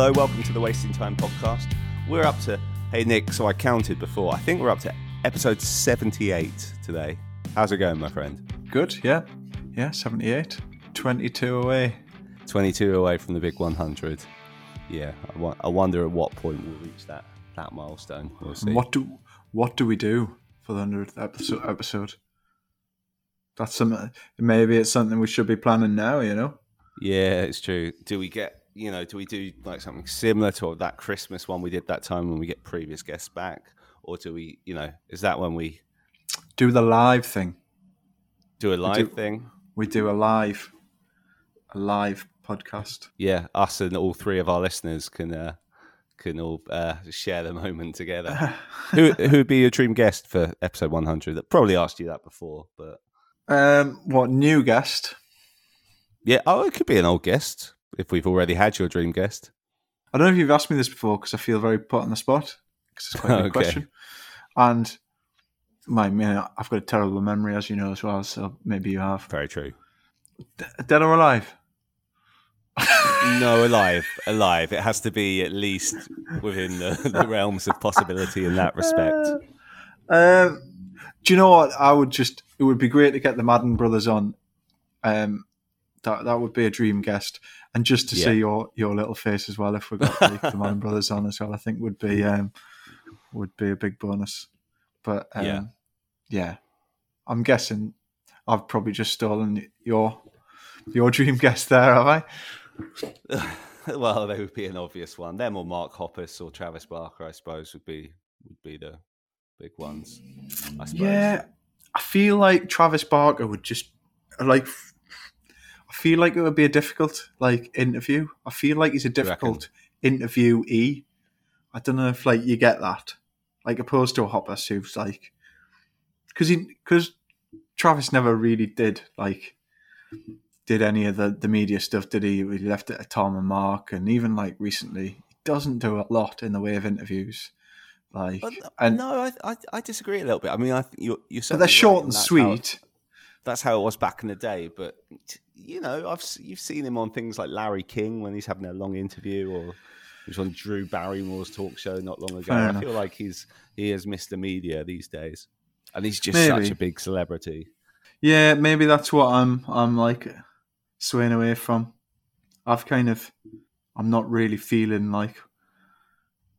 Hello, welcome to the Wasting Time podcast. We're up to, hey Nick, so I counted before. I think we're up to episode 78 today. How's it going, my friend? Good, yeah. Yeah, 78. 22 away. 22 away from the big 100. Yeah, I, wa- I wonder at what point we'll reach that, that milestone. We'll see. What do what do we do for the 100th episode? episode? That's some maybe it's something we should be planning now, you know? Yeah, it's true. Do we get, you know, do we do like something similar to that Christmas one we did that time when we get previous guests back? Or do we, you know, is that when we Do the live thing. do a live do- thing? We do a live a live podcast. Yeah, us and all three of our listeners can uh, can all uh, share the moment together. who who would be your dream guest for episode 100? That probably asked you that before, but Um what new guest? yeah, oh, it could be an old guest if we've already had your dream guest. I don't know if you've asked me this before because I feel very put on the spot because it's quite a big Okay. question. And my man, I've got a terrible memory, as you know, as well. So maybe you have. Very true. Dead or alive? No, alive, alive. It has to be at least within the, the realms of possibility in that respect. Um, do you know what? I would just. It would be great to get the Madden brothers on. Um, that that would be a dream guest, and just to Yeah. see your your little face as well. If we got like, the Madden brothers on as well, I think would be um, would be a big bonus. But um, Yeah. yeah, I'm guessing I've probably just stolen your your dream guest there, have I? well, they would be an obvious one. Them or Mark Hoppus or Travis Barker, I suppose, would be would be the big ones. I. Yeah, I feel like Travis Barker would just like. I feel like it would be a difficult like interview. I feel like he's a difficult interviewee. I don't know if like you get that, like opposed to a Hoppus who's like, because he because Travis never really did like did any of the the media stuff. Did he? He left it to Tom and Mark, and even like recently, he doesn't do a lot in the way of interviews. Like But, and no, I, I I disagree a little bit. I mean, I think you're you're but they're short right, and how- sweet. That's how it was back in the day. But you know, I've you've seen him on things like Larry King when he's having a long interview, or he was on Drew Barrymore's talk show not long ago. I feel like he's he is Mr. Media these days, and he's just Maybe. such a big celebrity. Yeah, maybe that's what I'm I'm like swaying away from. I've kind of I'm not really feeling like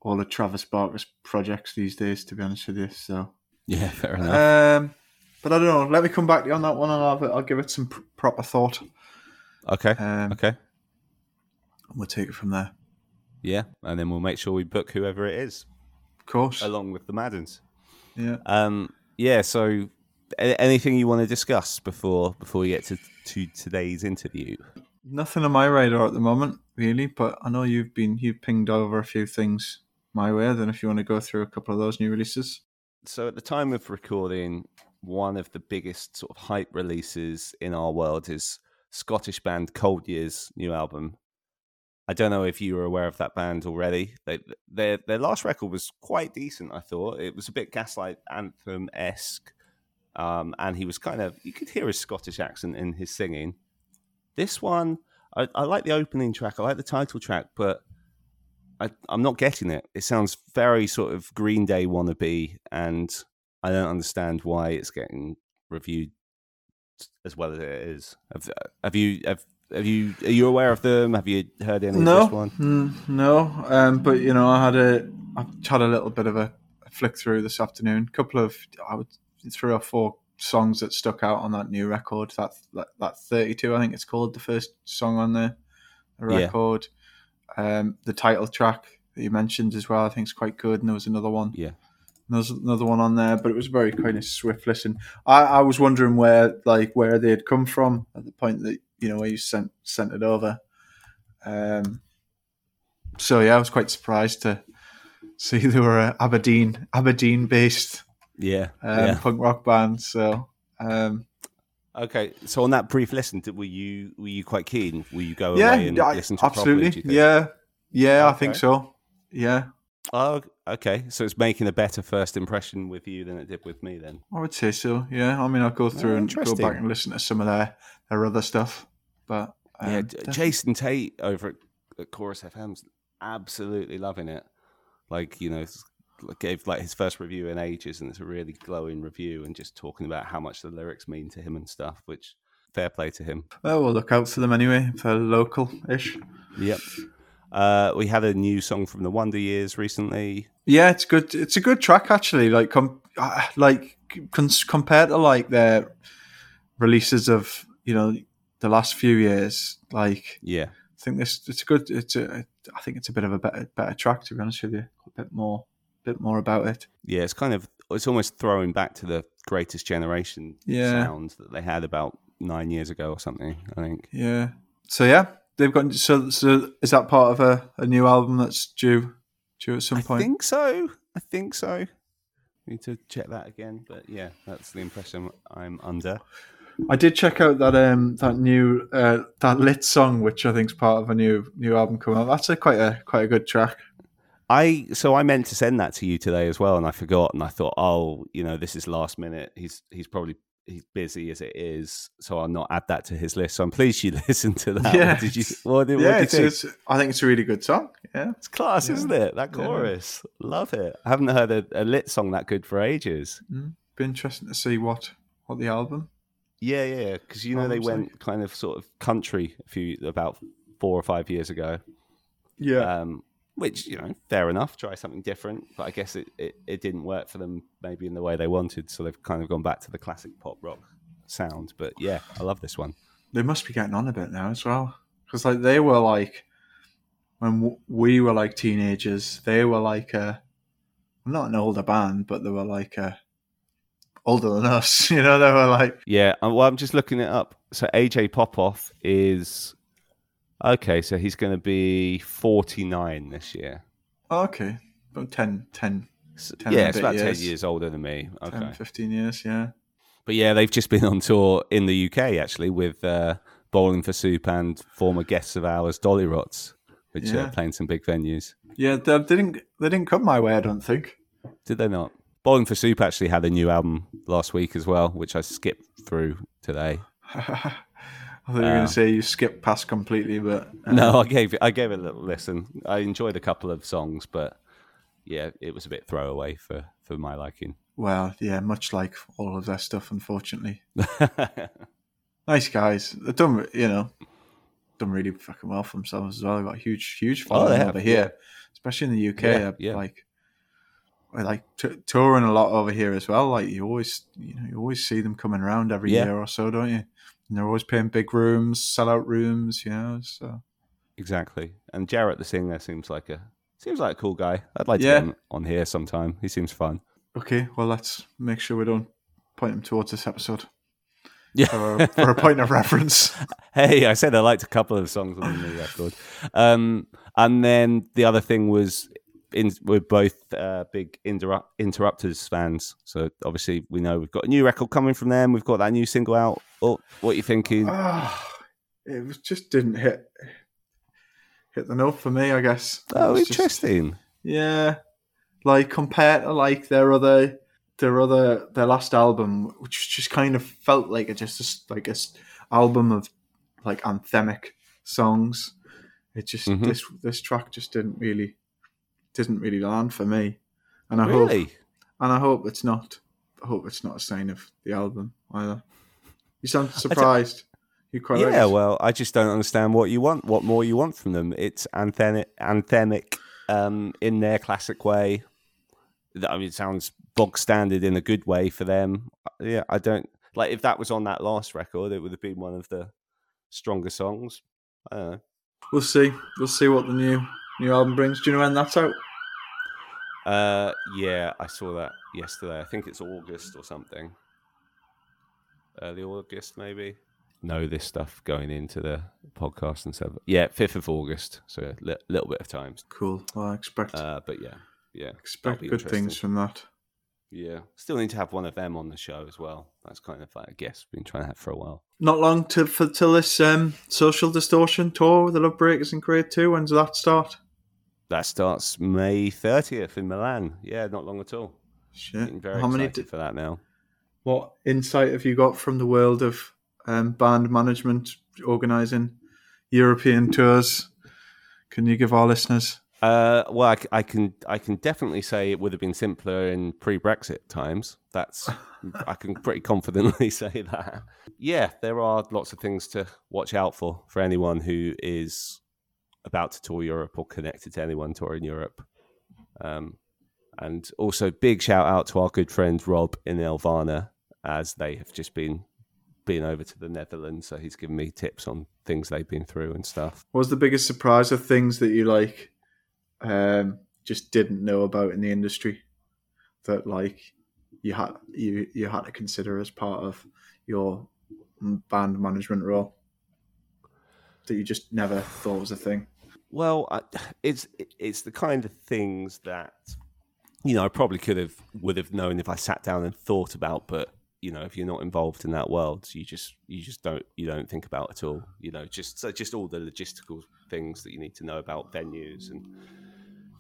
all the Travis Barker's projects these days, to be honest with you. So, Yeah, fair enough. um, but I don't know. Let me come back to you on that one, and I'll, I'll give it some pr- proper thought. okay, Um, okay, We'll take it from there. yeah, and then we'll make sure we book whoever it is Of course. along with the Maddens. Yeah. Um, yeah. So, a- anything you want to discuss before before we get to to today's interview? Nothing on my radar at the moment, really. But I know you've been you've pinged over a few things my way. Then, if you want to go through a couple of those new releases. So at the time of recording, one of the biggest sort of hype releases in our world is Scottish band Cold Years' new album. I don't know if you were aware of that band already. They, their their last record was quite decent. I thought it was a bit Gaslight Anthem esque, um, and he was kind of you could hear his Scottish accent in his singing. This one, I, I like the opening track. I like the title track, but I, I'm not getting it. It sounds very sort of Green Day wannabe, and I don't understand why it's getting reviewed as well as it is. Have, have you have, have you are you aware of them? Have you heard any no, of this one? Mm, no. Um, but you know, I had a, I had a little bit of a flick through this afternoon. A couple of, I would three or four songs that stuck out on that new record. That that, that thirty two, I think it's called, the first song on the, the Yeah. record. Um, the title track that you mentioned as well, I think is quite good. And there was another one. Yeah. There's another one on there, but it was a very kind of swift listen. I, I was wondering where, like, where they had come from at the point that you know where you sent sent it over. Um, so yeah, I was quite surprised to see they were a Aberdeen Aberdeen based Yeah, um, yeah. punk rock band. So um, Okay, so on that brief listen, did- were you were you quite keen? Will you go yeah, away and I- listen to it properly, absolutely, think? yeah, yeah, I think so. Yeah, Oh, okay. So it's making a better first impression with you than it did with me, then. I would say so. Yeah, I mean, I'll go through Oh, and go back and listen to some of their their other stuff. But um, yeah, definitely- Jason Tate over at, at Chorus FM's absolutely loving it. Like you know, gave like his first review in ages, and it's a really glowing review, and just talking about how much the lyrics mean to him and stuff. Which fair play to him. Well, we'll look out for them anyway for local-ish. Yep. Uh, we had a new song from the Wonder Years recently. Yeah, it's good. It's a good track actually. Like, com- uh, like cons- compared to like their releases of you know the last few years. Like, Yeah, I think this it's a good. It's a. I think it's a bit of a better better track to be honest with you. A bit more, bit more about it. yeah. It's kind of it's almost throwing back to the Greatest Generation Yeah. sound that they had about nine years ago or something. I think. Yeah. So yeah, they've got. So so is that part of a, a new album that's due due at some I point? I think so. I think so. Need to check that again, but yeah, that's the impression I'm under. I did check out that um that new uh, that lit song, which I think is part of a new new album coming out. That's a quite a quite a good track. I so I meant to send that to you today as well, and I forgot. And I thought, oh, you know, this is last minute. He's he's probably he's busy as it is, so I'll not add that to his list. So I'm pleased you listened to that. Yeah. What did you? What did, what yeah, did it's, think? it's, I think it's a really good song. Yeah. It's class, Yeah. isn't it? That Yeah. chorus, love it. I haven't heard a, a lit song that good for ages. Mm. Be interesting to see what what the album. Yeah, yeah, because you know they Album's like- went kind of sort of country a few about four or five years ago. Yeah. um, which you know, fair enough. Try something different, but I guess it, it, it didn't work for them maybe in the way they wanted, so they've kind of gone back to the classic pop rock sound. But yeah, I love this one. they must be getting on a bit now as well because like they were like when w- we were like teenagers they were like a not an older band but they were like a older than us you know they were like Yeah, uh, well, I'm just looking it up. So AJ Popoff is okay. So he's going to be 49 this year. oh, okay about 10 10 10 yeah, it's about 10 years. years older than me. 10 15 years yeah but yeah, they've just been on tour in the UK actually with uh, Bowling for Soup and former guests of ours, Dollyrots, which Yeah. are playing some big venues. yeah they, they didn't they didn't come my way i don't think Did they not? Bowling for Soup actually had a new album last week as well, which I skipped through today. i thought you were going Uh, to say you skipped past completely but uh, No, I gave it. I gave it a little listen. I enjoyed a couple of songs, but yeah, it was a bit throwaway for for my liking. well yeah much like all of their stuff unfortunately nice guys. They've done, you know, done really fucking well for themselves as well. They've got a huge, huge Oh, following have, over here, especially in the UK. Yeah, yeah. Like, I like t- touring a lot over here as well. Like you always, you know, you always see them coming around every Yeah. year or so, don't you? And they're always playing big rooms, sell out rooms, you know. So exactly. And Jaret, the singer, seems like a seems like a cool guy. I'd like to get him on here sometime. He seems fun. okay, well, let's make sure we don't point him towards this episode Yeah. for a, for a point of reference. Hey, I said I liked a couple of songs on the new record. Um, and then the other thing was, in, we're both uh, big Interrupt, Interrupters fans. So obviously we know we've got a new record coming from them. We've got that new single out. Oh, what are you thinking? Ah, it was just didn't hit hit the note for me. I guess. Oh, was just- interesting. yeah, like compared to like their other their other their last album, which just kind of felt like a just a, like a album of like anthemic songs. It just Mhm. this this track just didn't really didn't really land for me, and I hope and I hope it's not. I hope it's not a sign of the album either. You sound surprised. You quite Yeah, it? well, I just don't understand what you want, what more you want from them. It's anthemic, anthemic um, in their classic way. I mean, it sounds bog standard in a good way for them. Yeah, I don't like if that was on that last record, it would have been one of the stronger songs. I don't know. We'll see. We'll see what the new new album brings. Do you know when that's out? Uh, yeah, I saw that yesterday. I think it's August or something. Early August, maybe. Know this stuff going into the podcast and stuff. Yeah, fifth of August. So a li- little bit of time. Cool. Well, I expect Uh, but yeah, yeah, expect good things from that. Yeah, still need to have one of them on the show as well. That's kind of like a we've been trying to have for a while. Not long to for till this um, social distortion tour with the Love Breakers in Grade Two. When does that start? That starts May thirtieth in Milan. Yeah, not long at all. Shit. Getting very How many? excited for that now. what insight have you got from the world of um, band management, organising European tours? Can you give our listeners Uh, well, I, I can I can definitely say it would have been simpler in pre-Brexit times. That's I can pretty confidently say that. Yeah, there are lots of things to watch out for for anyone who is about to tour Europe or connected to anyone touring Europe. Um, and also, big shout out to our good friend Rob in Elvana, as they have just been been over to the Netherlands. So he's given me tips on things they've been through and stuff. What was the biggest surprise of things that you like um, just didn't know about in the industry that like you had you you had to consider as part of your band management role that you just never thought was a thing? Well, I, it's it's the kind of things that you know I probably could have would have known if I sat down and thought about, but you know if you're not involved in that world, you just you just don't you don't think about at all. You know, just so just all the logistical things that you need to know about venues and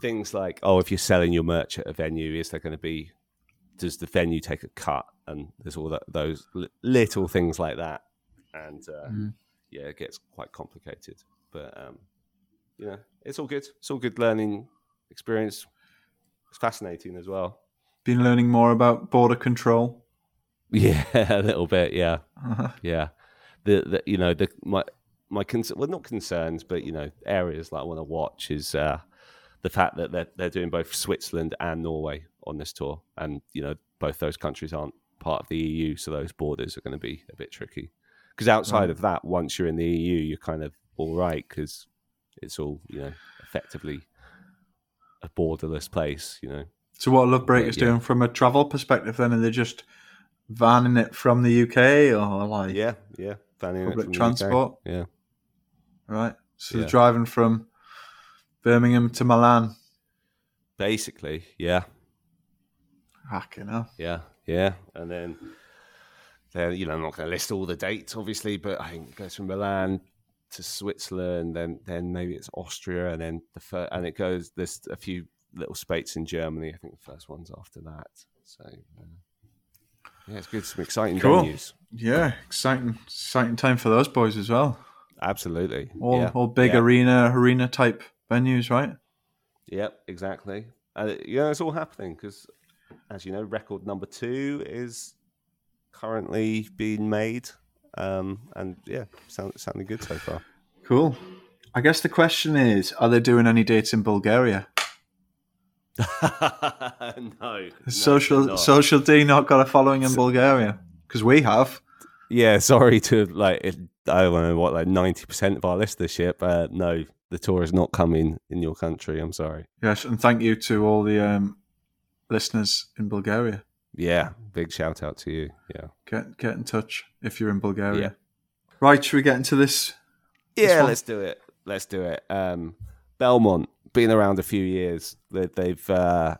things like oh, if you're selling your merch at a venue, is there going to be does the venue take a cut? And there's all that those little things like that, and uh, Mhm. Yeah, it gets quite complicated. But um, you know, it's all good. It's all good learning experience. It's fascinating as well. Been learning more about border control. Yeah, a little bit. Yeah, Uh-huh. yeah. The, the you know the my my concern well not concerns but you know areas that I want to watch is uh, the fact that they're they're doing both Switzerland and Norway on this tour, and you know both those countries aren't part of the EU, so those borders are going to be a bit tricky. Because outside of mm. that, once you're in the EU, you're kind of all right because it's all you know effectively a borderless place. You know, So what are Love Breakers yeah. doing from a travel perspective then? Are they just vanning it from the UK or like yeah, yeah, fanning it public from the UK. transport? Yeah, Right. So Yeah. they're driving from Birmingham to Milan. basically, yeah. Fucking hell. Yeah, yeah, and then then you know I'm not going to list all the dates, obviously, but I think it goes from Milan to Switzerland, then then maybe it's Austria, and then the fir- and it goes. There's a few little spates in Germany. I think the first one's after that. So uh, yeah, it's good. Some exciting Cool. venues. Yeah, exciting, exciting time for those boys as well. Absolutely. All, yeah. all big yeah. arena, arena type venues, right? Yep, exactly. And you know, it's all happening because, as you know, record number two is currently being made. Um, and yeah, sound, sounding good so far. Cool. I guess the question is, are they doing any dates in Bulgaria? no, no, social not. social D not got a following in Bulgaria because we have. yeah. Sorry to like, it, I don't know what like ninety percent of our listenership. Uh, no, the tour is not coming in your country. I'm sorry. Yes, and thank you to all the um, listeners in Bulgaria. Yeah, big shout out to you. Yeah, Get get in touch if you're in Bulgaria. Yeah. Right, should we get into this? Yeah, one? let's do it. Let's do it. Um, Belmont been around a few years. They, they've uh,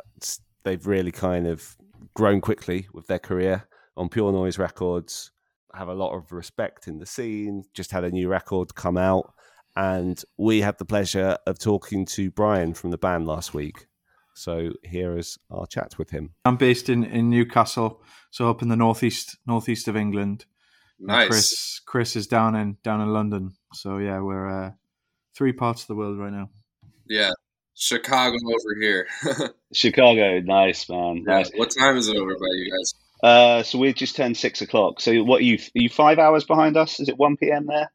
they've really kind of grown quickly with their career on Pure Noise Records. Have a lot of respect in the scene. Just had a new record come out, and we had the pleasure of talking to Brian from the band last week. So here is our chat with him. I'm based in, in Newcastle, so up in the northeast northeast of England. Nice. Chris Chris is down in down in London. So yeah, we're uh, three parts of the world right now. Yeah. Chicago over here. Chicago, nice man, Yeah. nice. What time is it over by you guys? Uh, so we just turned six o'clock. So what are you? Are you five hours behind us? Is it one p.m. there?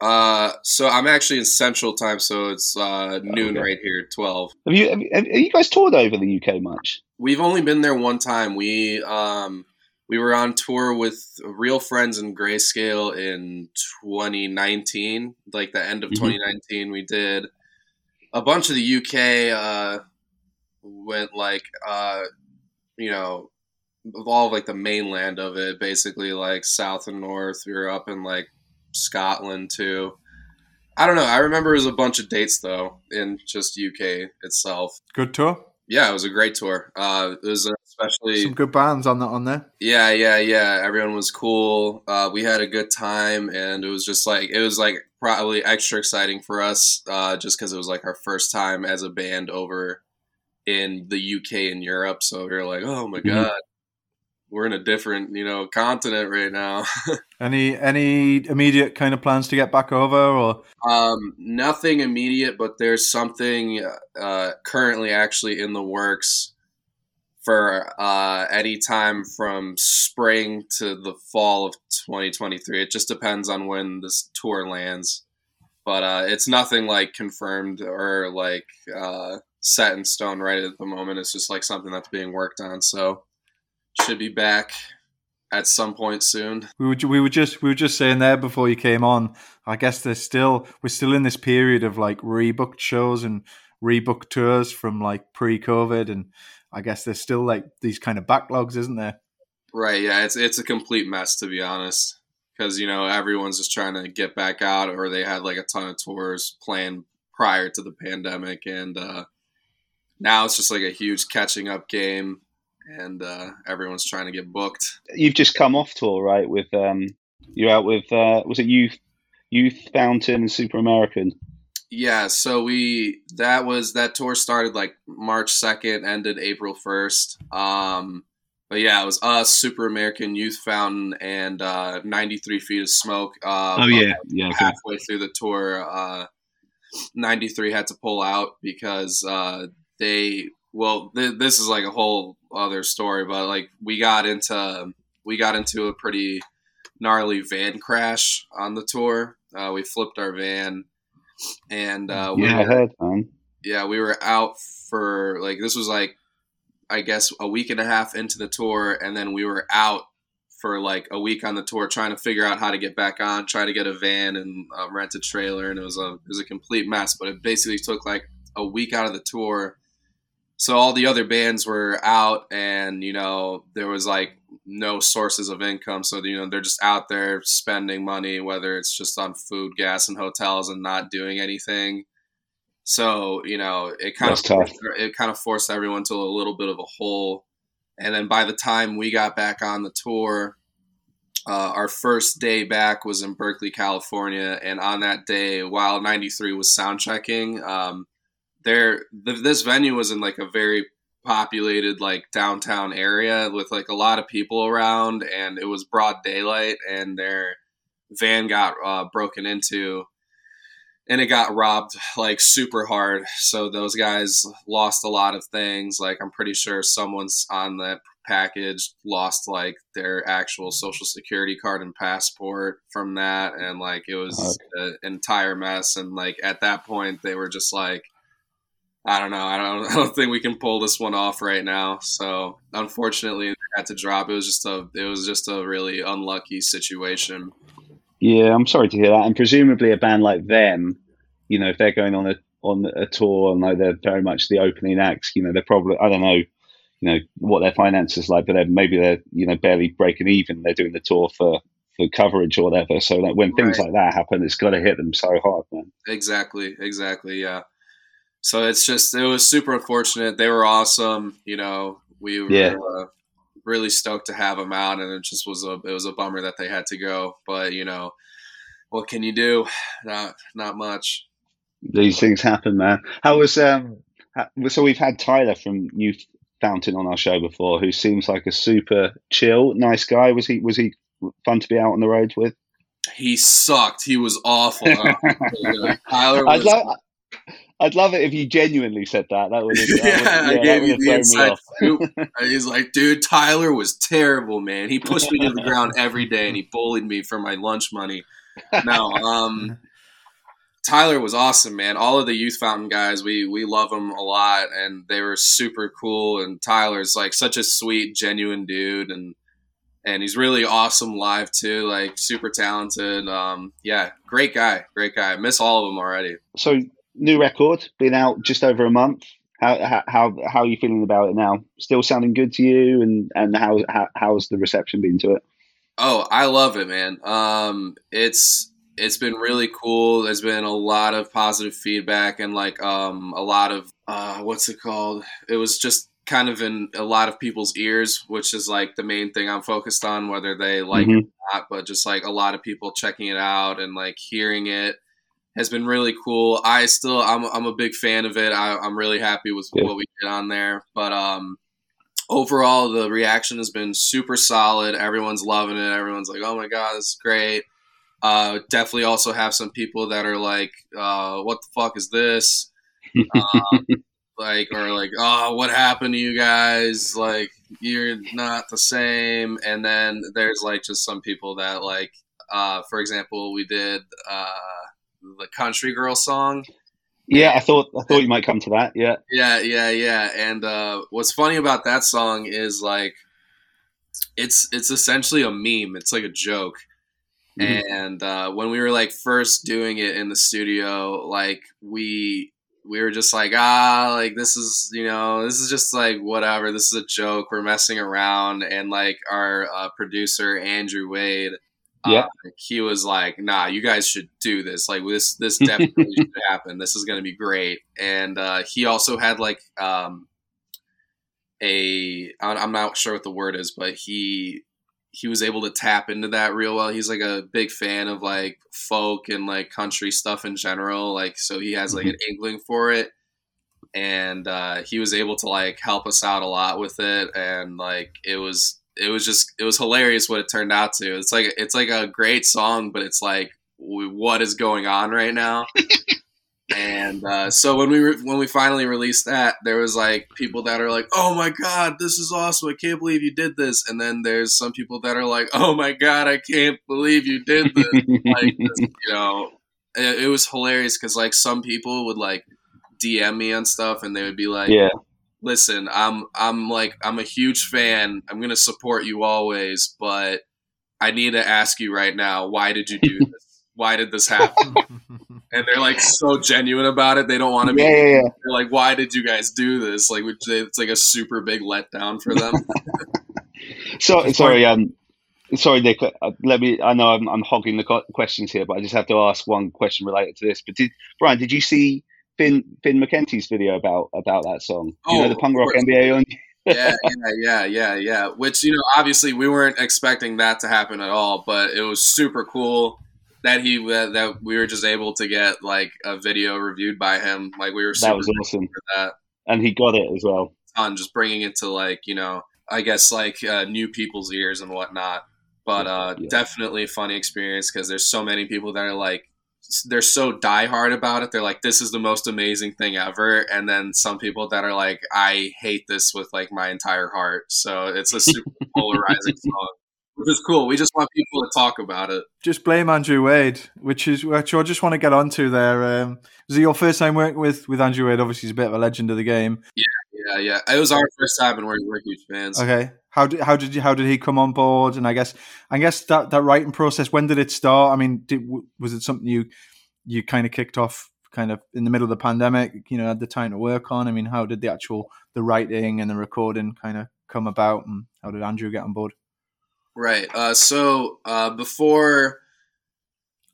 Uh, so I'm actually in Central Time, so it's uh, noon Okay. right here, twelve. Have you? Have, you- have you guys toured over the UK much? We've only been there one time. We um we were on tour with real friends in Grayscale in 2019, like the end of Mhm. 2019. We did a bunch of the UK. Uh, went like uh, you know, all of, like the mainland of it, basically like south and north. We were up in like Scotland too. I don't know. I remember it was a bunch of dates though in just UK itself. Good tour. Yeah, it was a great tour. Uh, it was especially Some good bands on that on there. yeah, yeah, yeah. Everyone was cool. Uh, we had a good time, and it was just like it was like probably extra exciting for us, uh, just because it was like our first time as a band over in the UK and Europe. So we were like, oh my Mhm. god, we're in a different you know continent right now. any any immediate kind of plans to get back over or? Um, nothing immediate, but there's something uh, currently actually in the works for uh, any time from spring to the fall of 2023. It just depends on when this tour lands, but uh, it's nothing like confirmed or like uh, set in stone right at the moment. It's just like something that's being worked on. So should be back at some point soon. We were we were just we were just saying there before you came on. I guess there's still we're still in this period of like rebooked shows and rebooked tours from like pre-COVID, and I guess there's still like these kind of backlogs, isn't there? Right. Yeah. It's it's a complete mess to be honest, because you know everyone's just trying to get back out, or they had like a ton of tours planned prior to the pandemic, and uh, now it's just like a huge catching up game and uh, everyone's trying to get booked. You've just come off tour, right? With um, you're out with uh, was it Youth Youth Fountain and Super American? Yeah, so we that was that tour started like March second, ended April first. Um, but yeah, it was us, Super American Youth Fountain, and uh, 93 Feet of Smoke. Uh, oh yeah, yeah. Halfway through the tour, uh, 93 had to pull out because uh, they well, th- this is like a whole other story, but like we got into we got into a pretty gnarly van crash on the tour. Uh, we flipped our van, and uh, we yeah, were, I heard, man. Yeah, we were out for like this was like I guess a week and a half into the tour, and then we were out for like a week on the tour trying to figure out how to get back on, try to get a van and uh, rent a trailer, and it was a it was a complete mess. But it basically took like a week out of the tour so all the other bands were out and you know there was like no sources of income. So you know they're just out there spending money whether it's just on food gas and hotels and not doing anything. So you know it kind That's of tough. it kind of forced everyone to a little bit of a hole. And then by the time we got back on the tour uh, our first day back was in berkeley california. And on that day while 93 was sound checking um, there this venue was in like a very populated like downtown area with like a lot of people around and it was broad daylight and their van got uh, broken into and it got robbed like super hard. So those guys lost a lot of things. Like i'm pretty sure someone's on that package lost like their actual social security card and passport from that and like it was an entire mess. And like at that point they were just like I don't know. I don't. I don't think we can pull this one off right now. So unfortunately, they had to drop. It was just a. It was just a really unlucky situation. Yeah, I'm sorry to hear that. And presumably, a band like them, you know, if they're going on a on a tour and like they're very much the opening acts, you know, they're probably I don't know, you know, what their finances like, but they're, maybe they're you know barely breaking even. They're doing the tour for for coverage or whatever. So like when things Right. like that happen, it's got to hit them so hard, man. Exactly. Exactly. Yeah. So it's just it was super unfortunate. They were awesome. You know, we were Yeah. uh, really stoked to have them out, and it just was a it was a bummer that they had to go. But you know, what can you do? Not not much. These things happen, man. How was um? So we've had Tyler from Youth Fountain on our show before, who seems like a super chill, nice guy. Was he? Was he fun to be out on the road with? He sucked. He was awful. Tyler was I'd love. I'd love it if you genuinely said that. That would have, yeah, that I would, yeah, gave you the have thrown me inside scoop. He's like, dude, Tyler was terrible, man. He pushed me to the ground every day and he bullied me for my lunch money. No, um, Tyler was awesome, man. All of the Youth Fountain guys, we we love them a lot, and they were super cool. And Tyler's like such a sweet, genuine dude, and and he's really awesome live too. Like super talented. Um, yeah, great guy, great guy. I miss all of them already. So new record, been out just over a month. How how how, are you feeling about it now? Still sounding good to you, and and how, how how's the reception been to it? Oh, I love it, man. Um, it's it's been really cool. There's been a lot of positive feedback and like um a lot of uh what's it called? It was just kind of in a lot of people's ears, which is like the main thing I'm focused on, whether they like it Mhm. or not. But just like a lot of people checking it out and like hearing it has been really cool. I still I'm I'm a big fan of it. I, I'm really happy with Yeah. what we did on there, but um overall the reaction has been super solid. Everyone's loving it. Everyone's like, "Oh my god, this is great." Uh, definitely also have some people that are like, uh, "What the fuck is this?" Um, like, or like, "Oh, what happened to you guys?" Like, you're not the same. And then there's like just some people that like, uh, for example, we did uh, Country Girl song. Yeah, I thought I thought you might come to that. Yeah, Yeah, yeah, yeah. And uh, what's funny about that song is like, it's it's essentially a meme. It's like a joke. Mhm. And uh, when we were like first doing it in the studio, like we we were just like ah like this is you know this is just like whatever this is a joke we're messing around and like our uh, producer andrew wade Yeah. uh, he was like nah you guys should do this like this this definitely should happen this is gonna be great and uh, he also had like um a i'm not sure what the word is but he he was able to tap into that real well. He's like a big fan of like folk and like country stuff in general. Like so he has like an inkling for it. And uh, he was able to like help us out a lot with it and like it was it was just it was hilarious what it turned out to. It's like it's like a great song, but it's like what is going on right now? and uh, so when we re- when we finally released that, there was like people that are like, "Oh my god, this is awesome! I can't believe you did this." And then there's some people that are like, "Oh my god, I can't believe you did this!" like you know, it, it was hilarious because like some people would like DM me on stuff, and they would be like, yeah, listen, I'm I'm like I'm a huge fan. I'm gonna support you always, but I need to ask you right now, why did you do this? Why did this happen? And they're like so genuine about it. They don't want to be. yeah, yeah, yeah. They're like, why did you guys do this? Like, which it's like a super big letdown for them. So, sorry, um, sorry, Nick. uh, Let me. I know I'm, I'm hogging the co- questions here, but I just have to ask one question related to this. But did Brian? Did you see Finn Finn McKenty's video about about that song? Do you Oh, know the punk rock. MBA on? yeah, yeah, yeah, yeah, yeah. Which you know, obviously, we weren't expecting that to happen at all, but it was super cool that he that, that we were just able to get like a video reviewed by him. Like we were super That was awesome, for that. and he got it as well. on just bringing it to like you know i guess like uh, new people's ears and whatnot but uh, Yeah. definitely a funny experience because there's so many people that are like they're so diehard about it they're like this is the most amazing thing ever and then some people that are like i hate this with like my entire heart so it's a super polarizing song which is cool we just want people to talk about it just blame Andrew Wade, which is which I just want to get onto there. Um, was it your first time working with with Andrew Wade? Obviously, he's a bit of a legend of the game. yeah yeah yeah. it was our first time and we're, we're huge fans Okay, how did how did you how did he come on board? And I guess I guess that that writing process. When did it start? I mean, did, was it something you you kind of kicked off kind of in the middle of the pandemic? You know, had the time to work on. I mean, how did the actual the writing and the recording kind of come about? And how did Andrew get on board? Right. Uh, so uh, before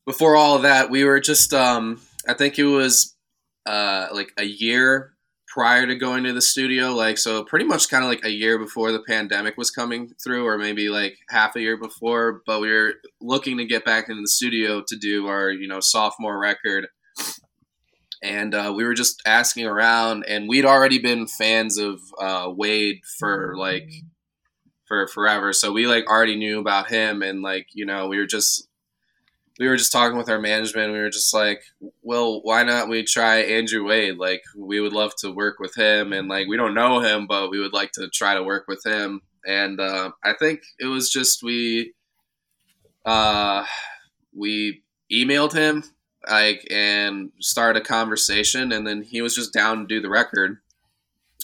before all of that, we were just um, I think it was uh, like a year prior to going to the studio. Like so, pretty much kind of like a year before the pandemic was coming through, or maybe like half a year before. But we were looking to get back into the studio to do our you know sophomore record. And uh, we were just asking around, and we'd already been fans of uh, Wade for like for forever. So we like already knew about him and like, you know, we were just we were just talking with our management. We were just like, well, why not we try Andrew Wade? Like we would love to work with him and like we don't know him, but we would like to try to work with him. And uh, I think it was just we uh we emailed him like and started a conversation and then he was just down to do the record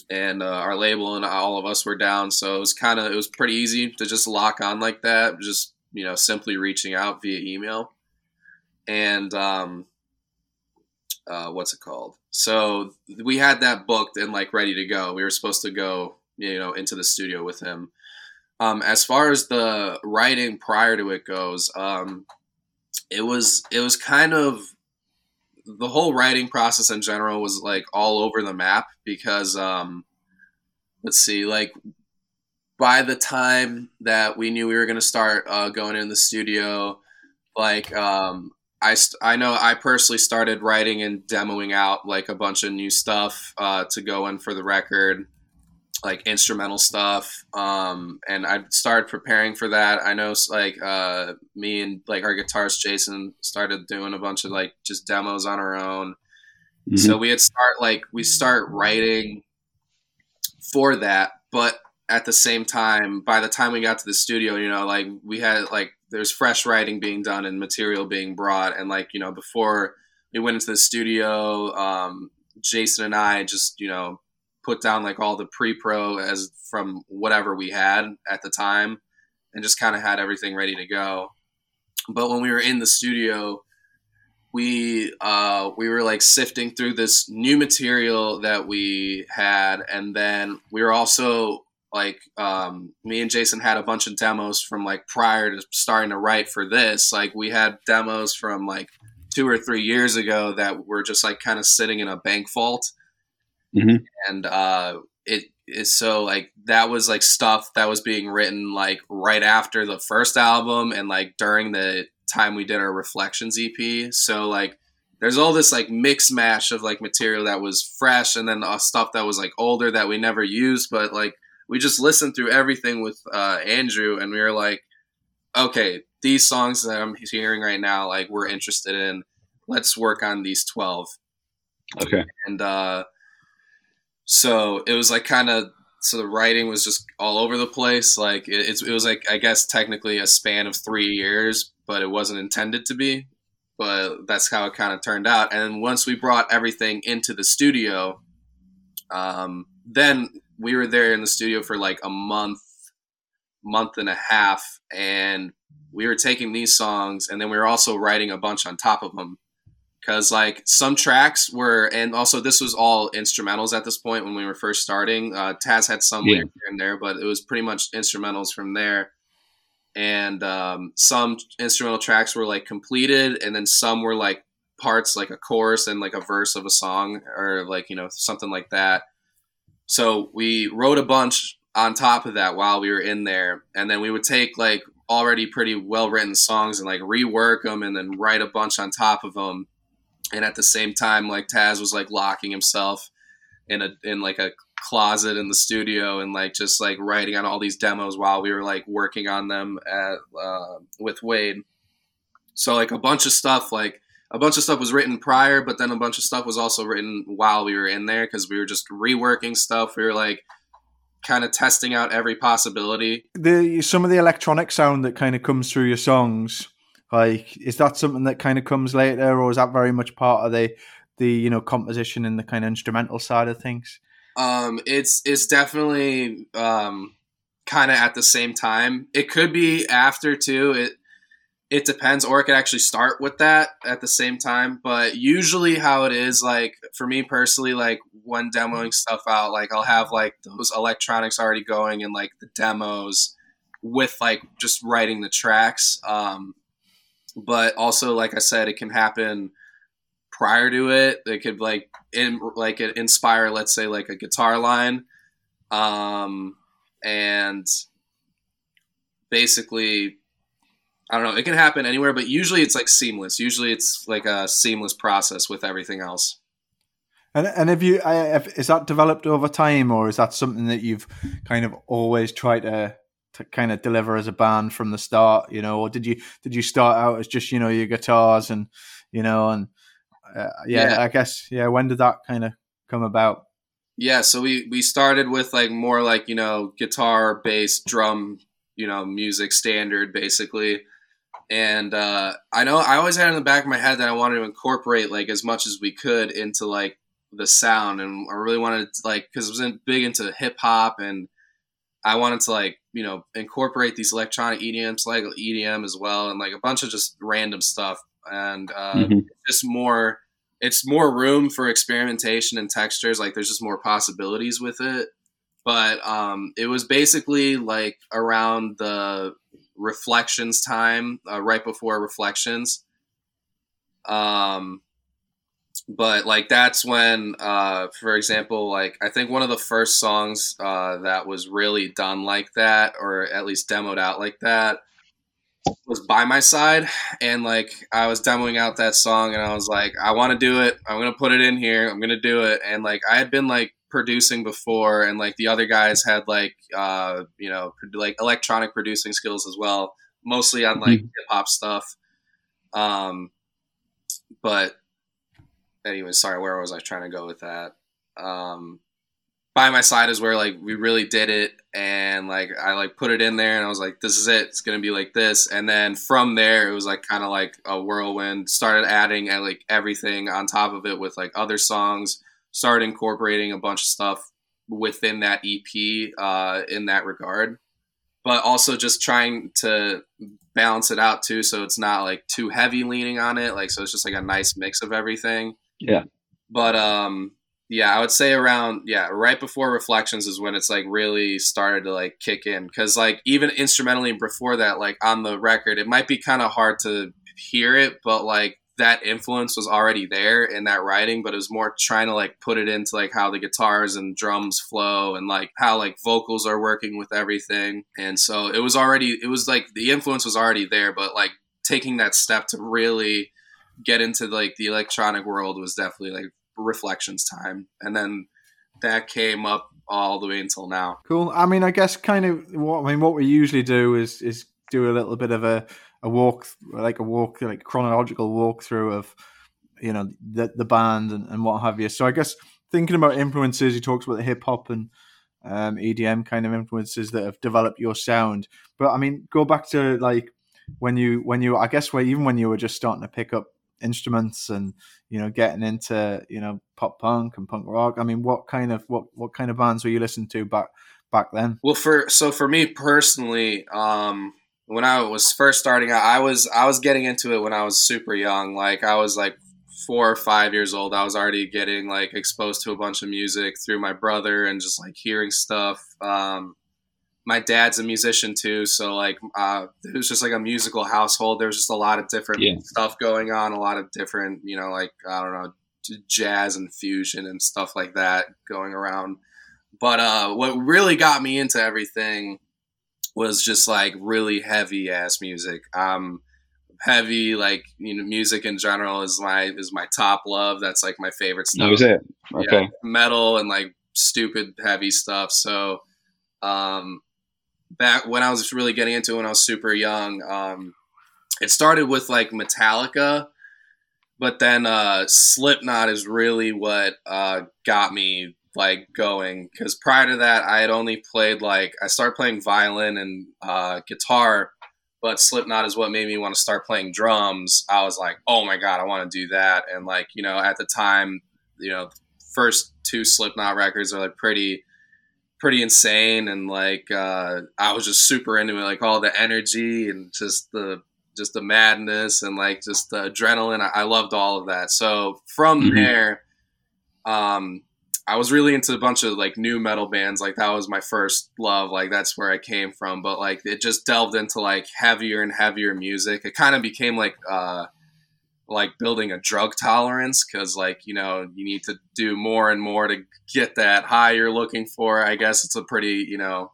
and uh, our label and all of us were down. So it was kind of it was pretty easy to just lock on like that, just you know simply reaching out via email. And um, uh, what's it called? So we had that booked and like ready to go. We were supposed to go you know into the studio with him. Um, as far as the writing prior to it goes, um, it was it was kind of the whole writing process in general was like all over the map because um let's see like by the time that we knew we were going to start uh, going in the studio like um I, I know I personally started writing and demoing out like a bunch of new stuff uh, to go in for the record. like instrumental stuff. Um, and I started preparing for that. I know like uh, me and like our guitarist Jason started doing a bunch of like just demos on our own. Mm-hmm. So we had start like we start writing for that, but at the same time, by the time we got to the studio, you know, like we had like there's fresh writing being done and material being brought, and like you know before we went into the studio, um, Jason and I just you know put down like all the pre-pro as from whatever we had at the time, and just kind of had everything ready to go. But when we were in the studio, we uh, we were like sifting through this new material that we had, and then we were also like um, me and Jason had a bunch of demos from like prior to starting to write for this. Like we had demos from like two or three years ago that were just like kind of sitting in a bank vault, mm-hmm. and uh, it is so like that was like stuff that was being written like right after the first album and like during the time we did our Reflections EP. So like there's all this like mix mash of like material that was fresh and then uh, stuff that was like older that we never used, but like we just listened through everything with uh, Andrew and we were like, okay, these songs that I'm hearing right now, like we're interested in. Let's work on these twelve. Okay. And uh, so it was like kind of so the writing was just all over the place. Like it, it was like I guess technically a span of three years, but it wasn't intended to be. But that's how it kind of turned out. And once we brought everything into the studio, um, then we were there in the studio for like a month, month and a half, and we were taking these songs, and then we were also writing a bunch on top of them. Because like some tracks were, and also this was all instrumentals at this point when we were first starting. Uh, Taz had some yeah. here and there, but it was pretty much instrumentals from there and um, some instrumental tracks were like completed and then some were like parts like a chorus and like a verse of a song or like you know something like that so we wrote a bunch on top of that while we were in there and then we would take like already pretty well written songs and like rework them and then write a bunch on top of them and at the same time like taz was like locking himself in a in like a closet in the studio and like just like writing on all these demos while we were like working on them at uh, with Wade. So like a bunch of stuff like a bunch of stuff was written prior, but then a bunch of stuff was also written while we were in there because we were just reworking stuff. We were like kind of testing out every possibility. The some of the electronic sound that kind of comes through your songs, like is that something that kind of comes later, or is that very much part of the the you know composition and the kind of instrumental side of things? Um, it's it's definitely um, kind of at the same time. It could be after too. It it depends, or it could actually start with that at the same time. But usually, how it is, like for me personally, like when demoing stuff out, like I'll have like those electronics already going and like the demos with like just writing the tracks. Um, but also, like I said, it can happen prior to it. It could like in like it inspire, let's say, like a guitar line, um, and basically, I don't know. It can happen anywhere, but usually it's like seamless. Usually it's like a seamless process with everything else. And and have you is that developed over time, or is that something that you've kind of always tried to to kind of deliver as a band from the start? You know, or did you did you start out as just you know your guitars and you know and uh, yeah, yeah, I guess yeah. When did that kind of come about? Yeah, so we we started with like more like you know guitar, bass, drum, you know, music standard basically. And uh, I know I always had in the back of my head that I wanted to incorporate like as much as we could into like the sound, and I really wanted to, like because I was in, big into hip hop, and I wanted to like you know incorporate these electronic EDMs, like EDM as well, and like a bunch of just random stuff, and uh, mm-hmm. just more it's more room for experimentation and textures. Like there's just more possibilities with it. But um, it was basically like around the reflections time, uh, right before reflections. Um, but like that's when, uh, for example, like I think one of the first songs uh, that was really done like that, or at least demoed out like that, was by my side. And like I was demoing out that song and I was like I want to do it. I'm to put it in here. I'm to do it. And like I had been like producing before, and like the other guys had like uh, you know like electronic producing skills as well, mostly on like mm hip hop stuff. Um, but anyway, sorry, where was I trying to go with that? Um, by my side is where like we really did it and like I like put it in there and I was like this is it it's gonna be like this and then from there it was like kind of like a whirlwind started adding and uh, like everything on top of it with like other songs started incorporating a bunch of stuff within that EP uh, in that regard but also just trying to balance it out too so it's not like too heavy leaning on it like so it's just like a nice mix of everything. Yeah. But um yeah, I would say around yeah, right before Reflections is when it's like really started to like kick in cuz like even instrumentally before that like on the record it might be kind of hard to hear it, but like that influence was already there in that writing, but it was more trying to like put it into like how the guitars and drums flow and like how like vocals are working with everything. And so it was already it was like the influence was already there, but like taking that step to really get into like the electronic world was definitely like reflections time, and then that came up all the way until now. Cool. I mean, I guess kind of what I mean. What we usually do is is do a little bit of a a walk, like a walk, like chronological walkthrough of you know the the band and, and what have you. So I guess thinking about influences, he talks about the hip hop and um, EDM kind of influences that have developed your sound. But I mean, go back to like when you when you I guess where even when you were just starting to pick up instruments and you know getting into you know pop punk and punk rock i mean what kind of what what kind of bands were you listening to back back then well for so for me personally um when i was first starting out i was i was getting into it when i was super young like i was like four or five years old i was already getting like exposed to a bunch of music through my brother and just like hearing stuff um my dad's a musician too, so like uh, it was just like a musical household. There was just a lot of different yeah. stuff going on, a lot of different, you know, like I don't know, jazz and fusion and stuff like that going around. But uh, what really got me into everything was just like really heavy ass music. Um, heavy like you know music in general is my is my top love. That's like my favorite stuff. That was it. Okay. Yeah, metal and like stupid heavy stuff. So um, back when I was really getting into it when I was super young. Um, it started with like Metallica, but then uh, Slipknot is really what uh, got me like going because prior to that I had only played like I started playing violin and uh, guitar, but Slipknot is what made me want to start playing drums. I was like, oh my god, I want to do that, and like you know at the time, you know, first two Slipknot records are like pretty pretty insane and like uh, I was just super into it, like all the energy and just the just the madness and like just the adrenaline. I, I loved all of that. So from mm-hmm. there, um, I was really into a bunch of like nu metal bands. Like that was my first love. Like that's where I came from. But like it just delved into like heavier and heavier music. It kind of became like uh, like building a drug tolerance because like you know you need to do more and more to get that high you're looking for i guess it's a pretty you know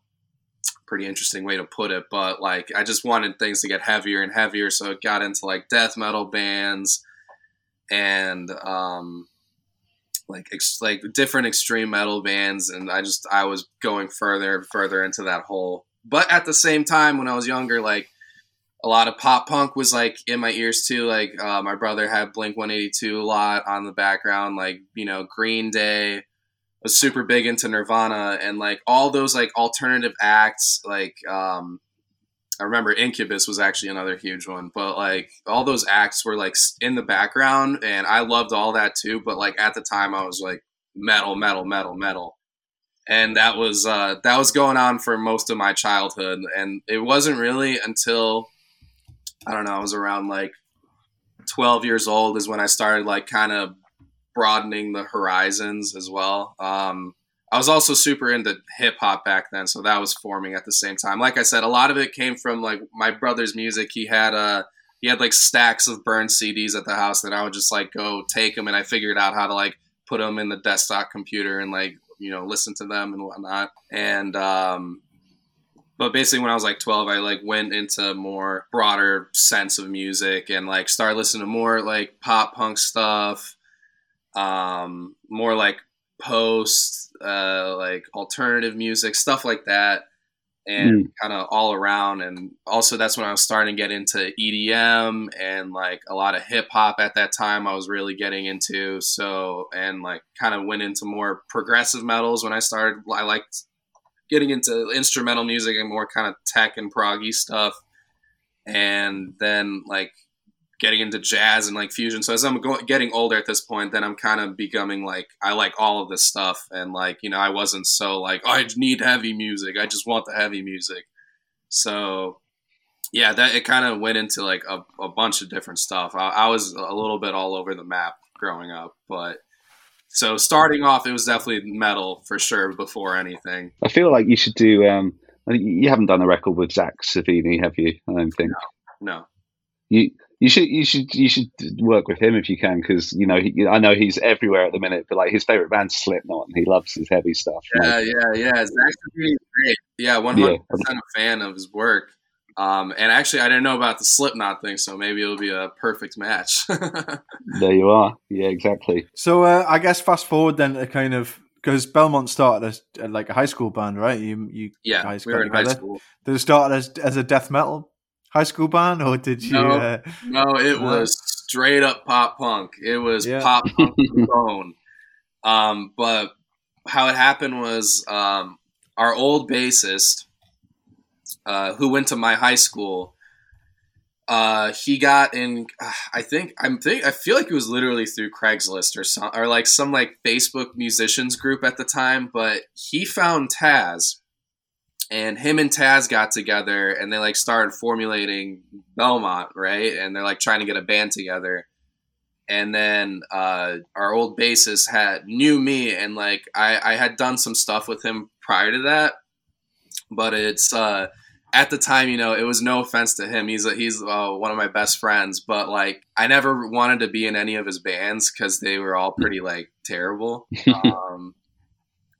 pretty interesting way to put it but like i just wanted things to get heavier and heavier so it got into like death metal bands and um like ex- like different extreme metal bands and i just i was going further and further into that hole but at the same time when i was younger like a lot of pop punk was like in my ears too. Like uh, my brother had Blink 182 a lot on the background. Like you know Green Day was super big into Nirvana and like all those like alternative acts. Like um, I remember Incubus was actually another huge one. But like all those acts were like in the background and I loved all that too. But like at the time I was like metal, metal, metal, metal and that was uh, that was going on for most of my childhood and it wasn't really until I don't know, I was around like 12 years old is when I started like kind of broadening the horizons as well. Um, I was also super into hip hop back then, so that was forming at the same time. Like I said, a lot of it came from like my brother's music. He had uh he had like stacks of burned CDs at the house that I would just like go take them, and I figured out how to like put them in the desktop computer and like you know listen to them and whatnot. And um, but basically when i was like 12 i like went into more broader sense of music and like started listening to more like pop punk stuff um more like post, uh, like alternative music, stuff like that, and mm. kind of all around. And also, that's when I was starting to get into EDM and like a lot of hip hop at that time. I was really getting into so and like kind of went into more progressive metals when I started. I liked getting into instrumental music and more kind of tech and proggy stuff. And then like getting into jazz and like fusion. So as I'm go- getting older at this point, then I'm kind of becoming like I like all of this stuff, and like you know I wasn't so like oh, I need heavy music. I just want the heavy music. So yeah, that it kind of went into like a, a bunch of different stuff. I, I, was a little bit all over the map growing up, but so starting off, it was definitely metal for sure before anything. I feel like you should do. Um, you haven't done a record with Zakk Cervini, have you? I don't think. No. no. You you should you should you should work with him if you can because you know he, I know he's everywhere at the minute, but like his favorite band's Slipknot and he loves his heavy stuff. Yeah, like, yeah, yeah. Zakk Cervini's great. Yeah, one hundred percent a fan of his work. Um, and actually, I didn't know about the Slipknot thing, so maybe it'll be a perfect match. there you are. Yeah, exactly. So uh, I guess fast forward then to kind of because Belmont started as uh, like a high school band, right? You you yeah, guys we were in high school. Did it start as as a death metal high school band, or did you? No, uh, no it was straight up pop punk. It was yeah. pop punk bone. Um, but how it happened was um, our old bassist, uh, who went to my high school. Uh, he got in. Uh, I think I'm think I feel like it was literally through Craigslist or some or like some like Facebook musicians group at the time. But he found Taz, and him and Taz got together and they like started formulating Belmont, right? And they're like trying to get a band together. And then uh, our old bassist had knew me and like I, I had done some stuff with him prior to that, but it's uh, at the time, you know, it was no offense to him. He's a, he's uh, one of my best friends, but like I never wanted to be in any of his bands because they were all pretty like terrible. Um,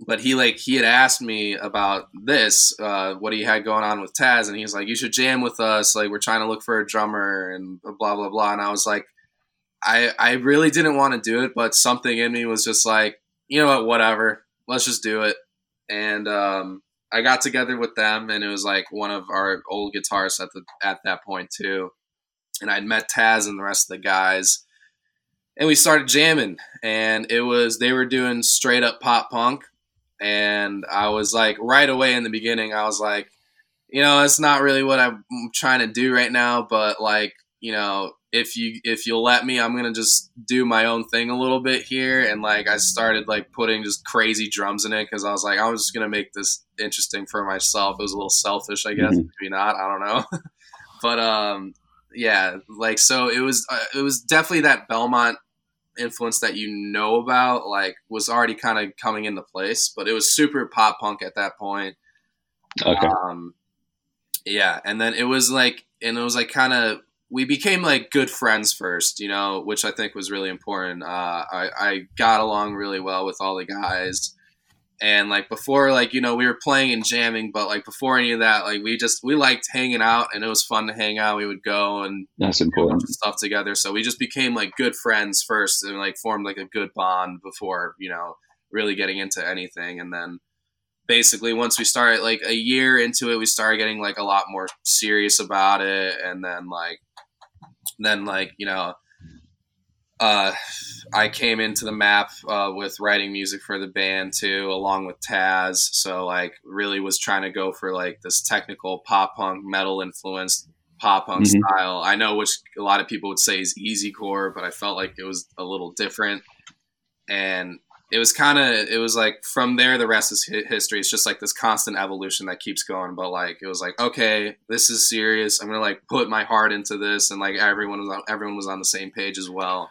but he like he had asked me about this, uh, what he had going on with Taz, and he's like, "You should jam with us. Like we're trying to look for a drummer and blah blah blah." And I was like, I I really didn't want to do it, but something in me was just like, you know what, whatever, let's just do it. And um, I got together with them, and it was like one of our old guitarists at the at that point too. And I'd met Taz and the rest of the guys, and we started jamming. And it was they were doing straight up pop punk, and I was like right away in the beginning, I was like, you know, it's not really what I'm trying to do right now, but like, you know, if you if you'll let me, I'm gonna just do my own thing a little bit here, and like I started like putting just crazy drums in it because I was like, I was just gonna make this interesting for myself. It was a little selfish, I guess, mm-hmm. maybe not, I don't know, but um, yeah, like so it was uh, it was definitely that Belmont influence that you know about like was already kind of coming into place, but it was super pop punk at that point. Okay. Um, yeah, and then it was like, and it was like kind of we became like good friends first, you know, which I think was really important. Uh, I, I got along really well with all the guys and like before like you know we were playing and jamming but like before any of that like we just we liked hanging out and it was fun to hang out. We would go and that's important. stuff together. So we just became like good friends first and like formed like a good bond before you know really getting into anything. And then basically once we started like a year into it we started getting like a lot more serious about it. And then like then like you know uh, I came into the map uh, with writing music for the band too, along with Taz. So like, really was trying to go for like this technical pop punk metal influenced pop punk mm-hmm. style. I know which a lot of people would say is easy core, but I felt like it was a little different. And it was kind of it was like from there the rest is history. It's just like this constant evolution that keeps going. But like it was like okay, this is serious. I'm gonna like put my heart into this, and like everyone was on, everyone was on the same page as well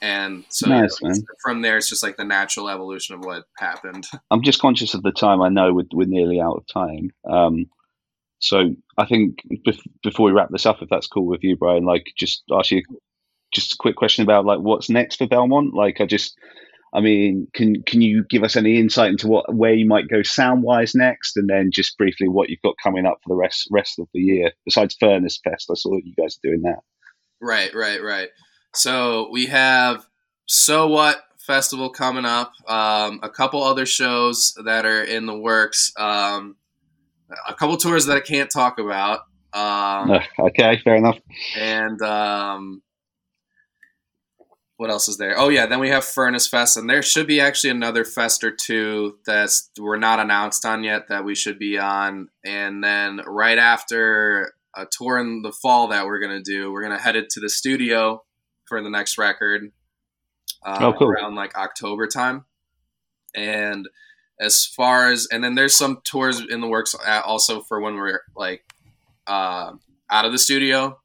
and so nice, you know, from there, it's just like the natural evolution of what happened. I'm just conscious of the time. I know we're, we're nearly out of time. Um, so I think bef- before we wrap this up, if that's cool with you, Brian, like just ask you just a quick question about like what's next for Belmont. Like I just, I mean, can can you give us any insight into what where you might go sound wise next, and then just briefly what you've got coming up for the rest rest of the year besides Furnace Fest? I saw you guys doing that. Right, right, right. So we have So What festival coming up. Um, a couple other shows that are in the works. Um, a couple tours that I can't talk about. Um, okay, fair enough. and um, what else is there? Oh yeah, then we have Furnace Fest, and there should be actually another fest or two that's we're not announced on yet that we should be on. And then right after a tour in the fall that we're gonna do, we're gonna head it to the studio for the next record. Uh, Oh, cool. Around like October time, and as far as and then there's some tours in the works uh, also for when we're like uh, out of the studio.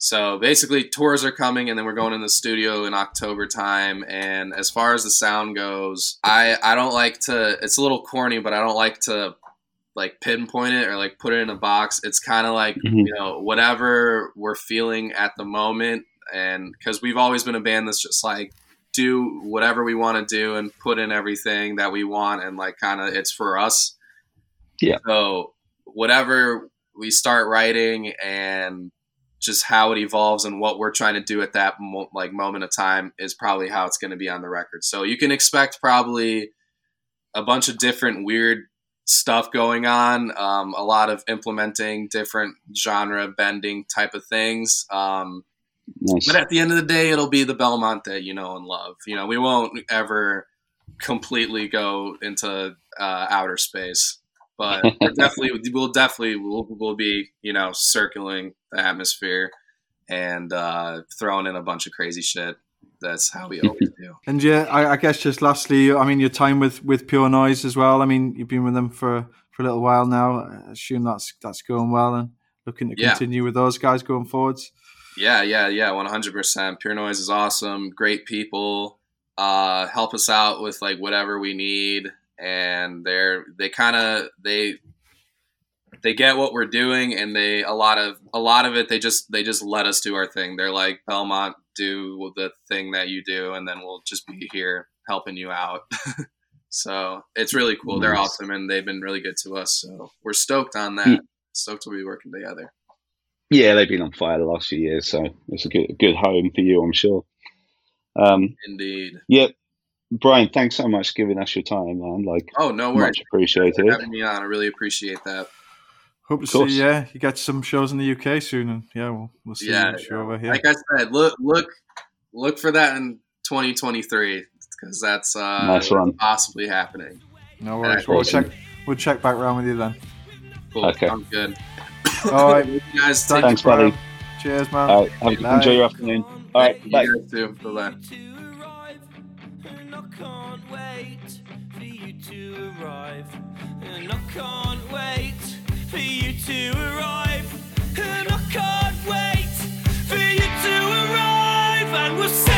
So basically, tours are coming, and then we're going in the studio in October time. And as far as the sound goes, I I don't like to. It's a little corny, but I don't like to like pinpoint it or like put it in a box. It's kind of like Mhm. you know whatever we're feeling at the moment, and because we've always been a band that's just like do whatever we want to do and put in everything that we want, and like kind of it's for us. Yeah. So whatever we start writing and just how it evolves and what we're trying to do at that mo- like moment of time is probably how it's going to be on the record. So you can expect probably a bunch of different weird stuff going on, um, a lot of implementing different genre bending type of things. Um, Nice. but at the end of the day, it'll be the Belmont that you know and love. You know, we won't ever completely go into uh, outer space, but we're definitely we'll definitely we'll, we'll be you know circling the atmosphere and uh, throwing in a bunch of crazy shit. That's how we always do. And yeah, I, I guess just lastly, I mean, your time with with Pure Noise as well. I mean, you've been with them for for a little while now. I assume that's that's going well and looking to Yeah. continue with those guys going forwards. Yeah, yeah, yeah, one hundred percent. Pure Noise is awesome. Great people. Uh, help us out with like whatever we need, and they're they kind of they they get what we're doing, and they a lot of a lot of it they just they just let us do our thing. They're like Belmont, do the thing that you do, and then we'll just be here helping you out. so it's really cool. They're awesome, and they've been really good to us. So we're stoked on that. Yeah. Stoked to be working together. Yeah, they've been on fire the last few years, so it's a good good home for you, I'm sure. Um, Indeed. yeah, Brian, thanks so much for giving us your time, man. Like, Oh no worries. much appreciated. for having me on. I really appreciate that. Hope to course. see yeah you get some shows in the UK soon, and yeah, we'll we'll see Yeah, you sure over here. Like I said, look look look for that in 2023 because that's uh, Nice possibly happening. no worries. We'll check we'll check back round with you then. But okay. I'm good. All right, you guys. Thanks, buddy. Cheers, man. All right, have, enjoy your afternoon. All right, bye. guys too. Bye. And I can't wait for you to arrive, and we'll see.